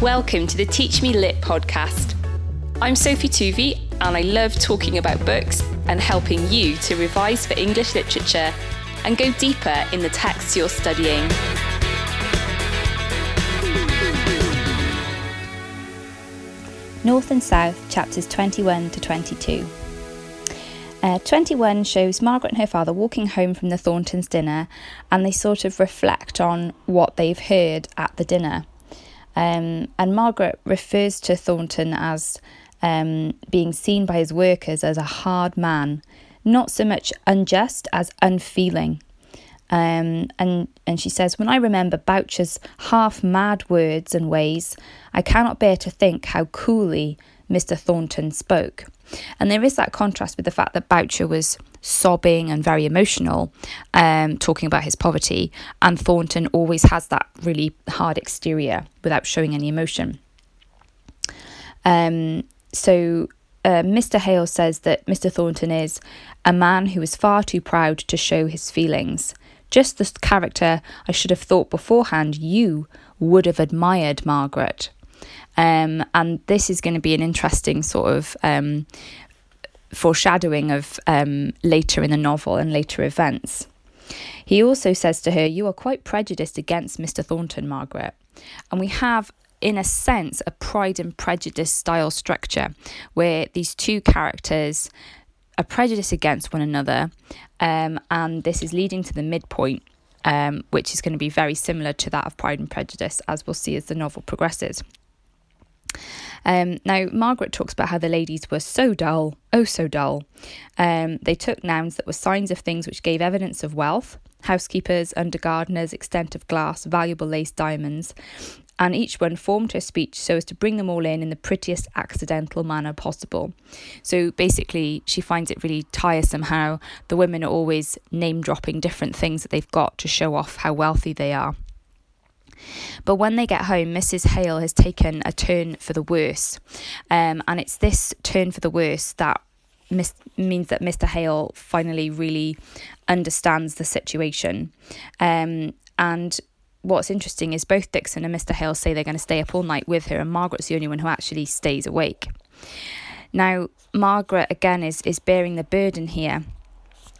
Welcome to the Teach Me Lit podcast. I'm Sophie Tuvey, and I love talking about books and helping you to revise for English literature and go deeper in the texts you're studying. North and South, chapters 21 to 22. Uh, 21 shows Margaret and her father walking home from the Thorntons' dinner, and they sort of reflect on what they've heard at the dinner. Um, and Margaret refers to Thornton as um, being seen by his workers as a hard man, not so much unjust as unfeeling. Um, and, and she says, When I remember Boucher's half mad words and ways, I cannot bear to think how coolly Mr. Thornton spoke. And there is that contrast with the fact that Boucher was sobbing and very emotional, um, talking about his poverty, and Thornton always has that really hard exterior without showing any emotion. Um, so uh, Mr. Hale says that Mr. Thornton is a man who is far too proud to show his feelings. Just the character I should have thought beforehand you would have admired, Margaret. Um, and this is going to be an interesting sort of um, foreshadowing of um, later in the novel and later events. He also says to her, You are quite prejudiced against Mr. Thornton, Margaret. And we have, in a sense, a pride and prejudice style structure where these two characters are prejudiced against one another. Um, and this is leading to the midpoint, um, which is going to be very similar to that of Pride and Prejudice, as we'll see as the novel progresses. Um, now, Margaret talks about how the ladies were so dull, oh so dull. Um, they took nouns that were signs of things which gave evidence of wealth housekeepers, undergardeners, extent of glass, valuable lace diamonds, and each one formed her speech so as to bring them all in in the prettiest accidental manner possible. So basically, she finds it really tiresome how the women are always name dropping different things that they've got to show off how wealthy they are. But when they get home, Mrs. Hale has taken a turn for the worse. Um, and it's this turn for the worse that mis- means that Mr. Hale finally really understands the situation. Um, and what's interesting is both Dixon and Mr. Hale say they're going to stay up all night with her, and Margaret's the only one who actually stays awake. Now, Margaret again is is bearing the burden here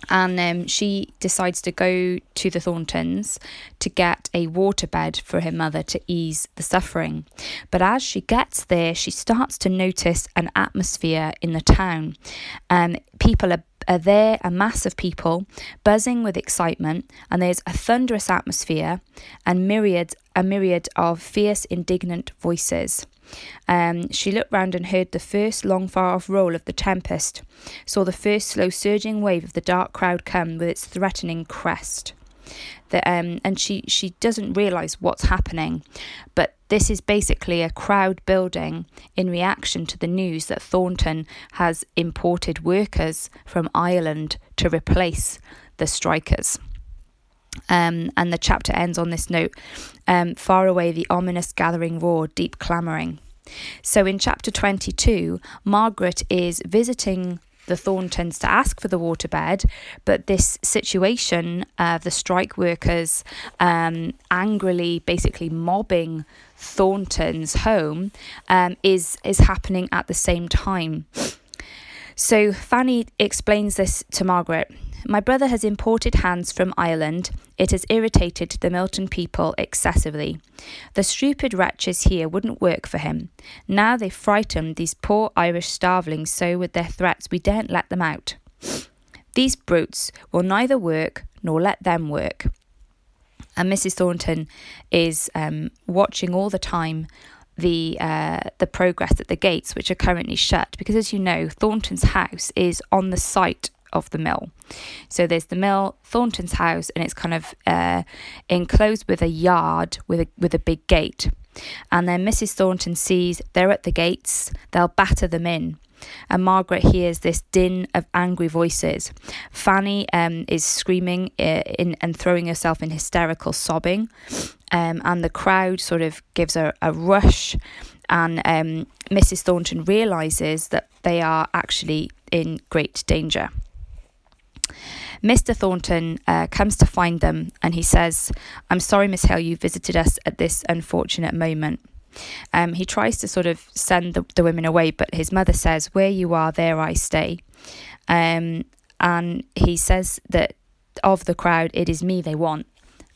and um, she decides to go to the Thorntons to get a waterbed for her mother to ease the suffering. But as she gets there, she starts to notice an atmosphere in the town. Um, people are are there a mass of people buzzing with excitement, and there's a thunderous atmosphere and myriad a myriad of fierce, indignant voices. Um, she looked round and heard the first long, far off roll of the tempest, saw the first slow surging wave of the dark crowd come with its threatening crest. The, um, and she, she doesn't realise what's happening, but this is basically a crowd building in reaction to the news that Thornton has imported workers from Ireland to replace the strikers. Um, and the chapter ends on this note um, far away, the ominous gathering roar, deep clamouring. So in chapter 22, Margaret is visiting the Thorntons to ask for the waterbed, but this situation of the strike workers um, angrily basically mobbing Thornton's home um, is is happening at the same time. So Fanny explains this to Margaret. My brother has imported hands from Ireland. It has irritated the Milton people excessively. The stupid wretches here wouldn't work for him. Now they've frightened these poor Irish starvelings so with their threats we daren't let them out. These brutes will neither work nor let them work. And Mrs. Thornton is um, watching all the time the uh, the progress at the gates, which are currently shut, because as you know, Thornton's house is on the site of the mill. So there's the mill, Thornton's house, and it's kind of uh, enclosed with a yard with a with a big gate. And then Mrs. Thornton sees they're at the gates, they'll batter them in. And Margaret hears this din of angry voices. Fanny um, is screaming uh, in, and throwing herself in hysterical sobbing. Um, and the crowd sort of gives a, a rush. And um, Mrs. Thornton realizes that they are actually in great danger. Mr. Thornton uh, comes to find them and he says, I'm sorry, Miss Hale, you visited us at this unfortunate moment. Um, he tries to sort of send the, the women away, but his mother says, Where you are, there I stay. Um, and he says that of the crowd, it is me they want,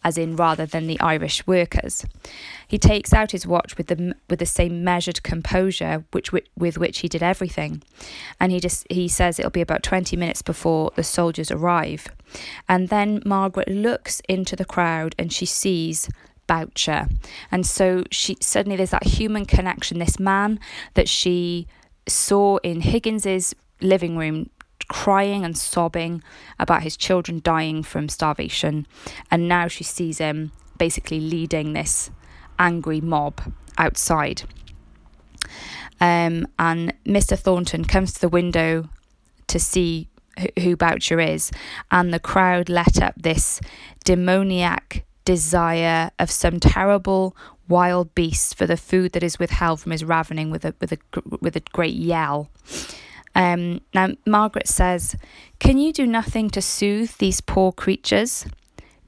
as in rather than the Irish workers. He takes out his watch with the with the same measured composure which with which he did everything, and he just he says it'll be about twenty minutes before the soldiers arrive, and then Margaret looks into the crowd and she sees Boucher, and so she suddenly there's that human connection. This man that she saw in Higgins's living room crying and sobbing about his children dying from starvation. And now she sees him basically leading this angry mob outside. Um, and Mr. Thornton comes to the window to see who Boucher is, and the crowd let up this demoniac desire of some terrible wild beast for the food that is withheld from his ravening with a with a with a great yell. Um, now, Margaret says, Can you do nothing to soothe these poor creatures?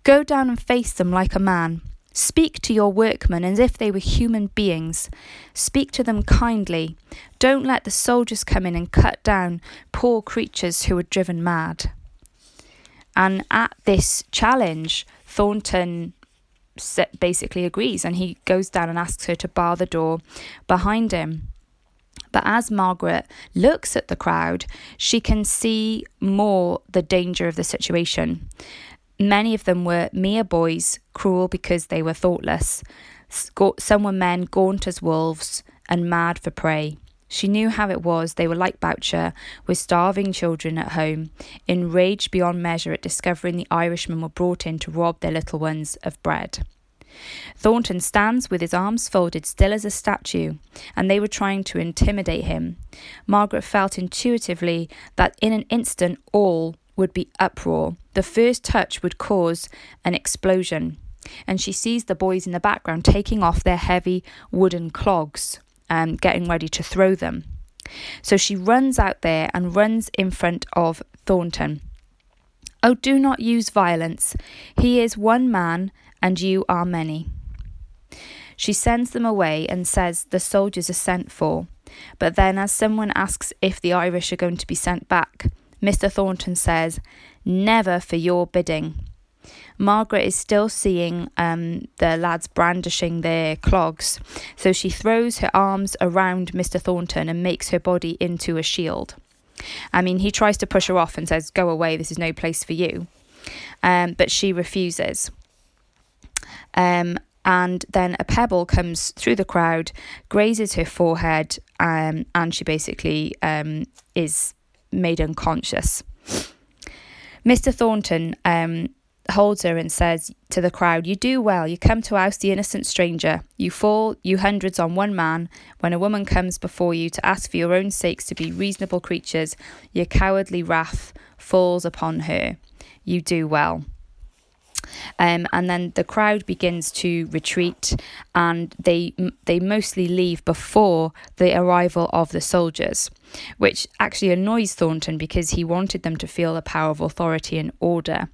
Go down and face them like a man. Speak to your workmen as if they were human beings. Speak to them kindly. Don't let the soldiers come in and cut down poor creatures who are driven mad. And at this challenge, Thornton basically agrees and he goes down and asks her to bar the door behind him. But as Margaret looks at the crowd, she can see more the danger of the situation. Many of them were mere boys, cruel because they were thoughtless. Some were men gaunt as wolves and mad for prey. She knew how it was. They were like Boucher, with starving children at home, enraged beyond measure at discovering the Irishmen were brought in to rob their little ones of bread. Thornton stands with his arms folded, still as a statue, and they were trying to intimidate him. Margaret felt intuitively that in an instant all would be uproar. The first touch would cause an explosion. And she sees the boys in the background taking off their heavy wooden clogs and um, getting ready to throw them. So she runs out there and runs in front of Thornton. Oh, do not use violence. He is one man and you are many. She sends them away and says the soldiers are sent for. But then, as someone asks if the Irish are going to be sent back, Mr. Thornton says, Never for your bidding. Margaret is still seeing um, the lads brandishing their clogs, so she throws her arms around Mr. Thornton and makes her body into a shield. I mean, he tries to push her off and says, Go away, this is no place for you. Um, but she refuses. Um, and then a pebble comes through the crowd, grazes her forehead, um, and she basically um, is made unconscious. Mr. Thornton um, holds her and says to the crowd, You do well. You come to oust the innocent stranger. You fall, you hundreds on one man. When a woman comes before you to ask for your own sakes to be reasonable creatures, your cowardly wrath falls upon her. You do well. Um, and then the crowd begins to retreat, and they they mostly leave before the arrival of the soldiers, which actually annoys Thornton because he wanted them to feel the power of authority and order.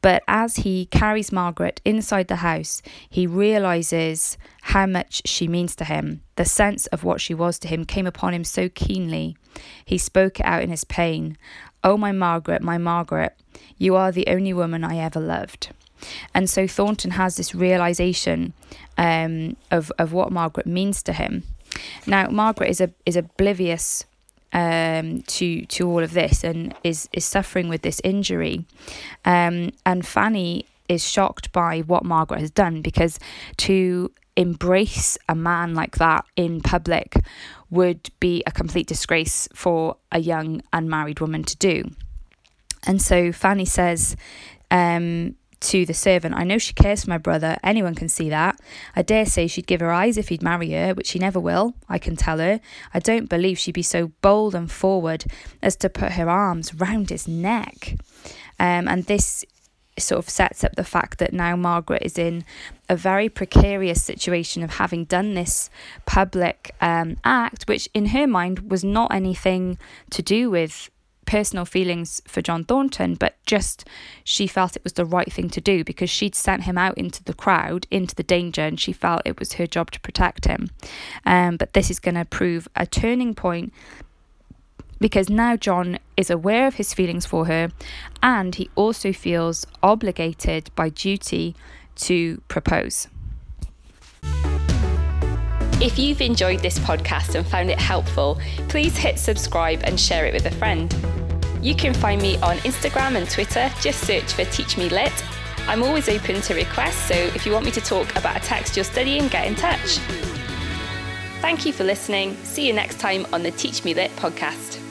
But as he carries Margaret inside the house, he realizes how much she means to him. The sense of what she was to him came upon him so keenly. He spoke out in his pain. Oh, my Margaret, my Margaret, you are the only woman I ever loved. And so Thornton has this realization um, of, of what Margaret means to him. Now, Margaret is a, is oblivious um, to to all of this and is is suffering with this injury, um, and Fanny is shocked by what Margaret has done because to embrace a man like that in public would be a complete disgrace for a young unmarried woman to do. And so Fanny says um, to the servant, I know she cares for my brother, anyone can see that. I dare say she'd give her eyes if he'd marry her, which she never will, I can tell her. I don't believe she'd be so bold and forward as to put her arms round his neck. Um, and this sort of sets up the fact that now Margaret is in a very precarious situation of having done this public um, act, which in her mind was not anything to do with personal feelings for John Thornton, but just she felt it was the right thing to do because she'd sent him out into the crowd, into the danger, and she felt it was her job to protect him. Um, but this is going to prove a turning point because now John is aware of his feelings for her and he also feels obligated by duty to propose. If you've enjoyed this podcast and found it helpful, please hit subscribe and share it with a friend. You can find me on Instagram and Twitter, just search for Teach Me Lit. I'm always open to requests, so if you want me to talk about a text you're studying, get in touch. Thank you for listening. See you next time on the Teach Me Lit podcast.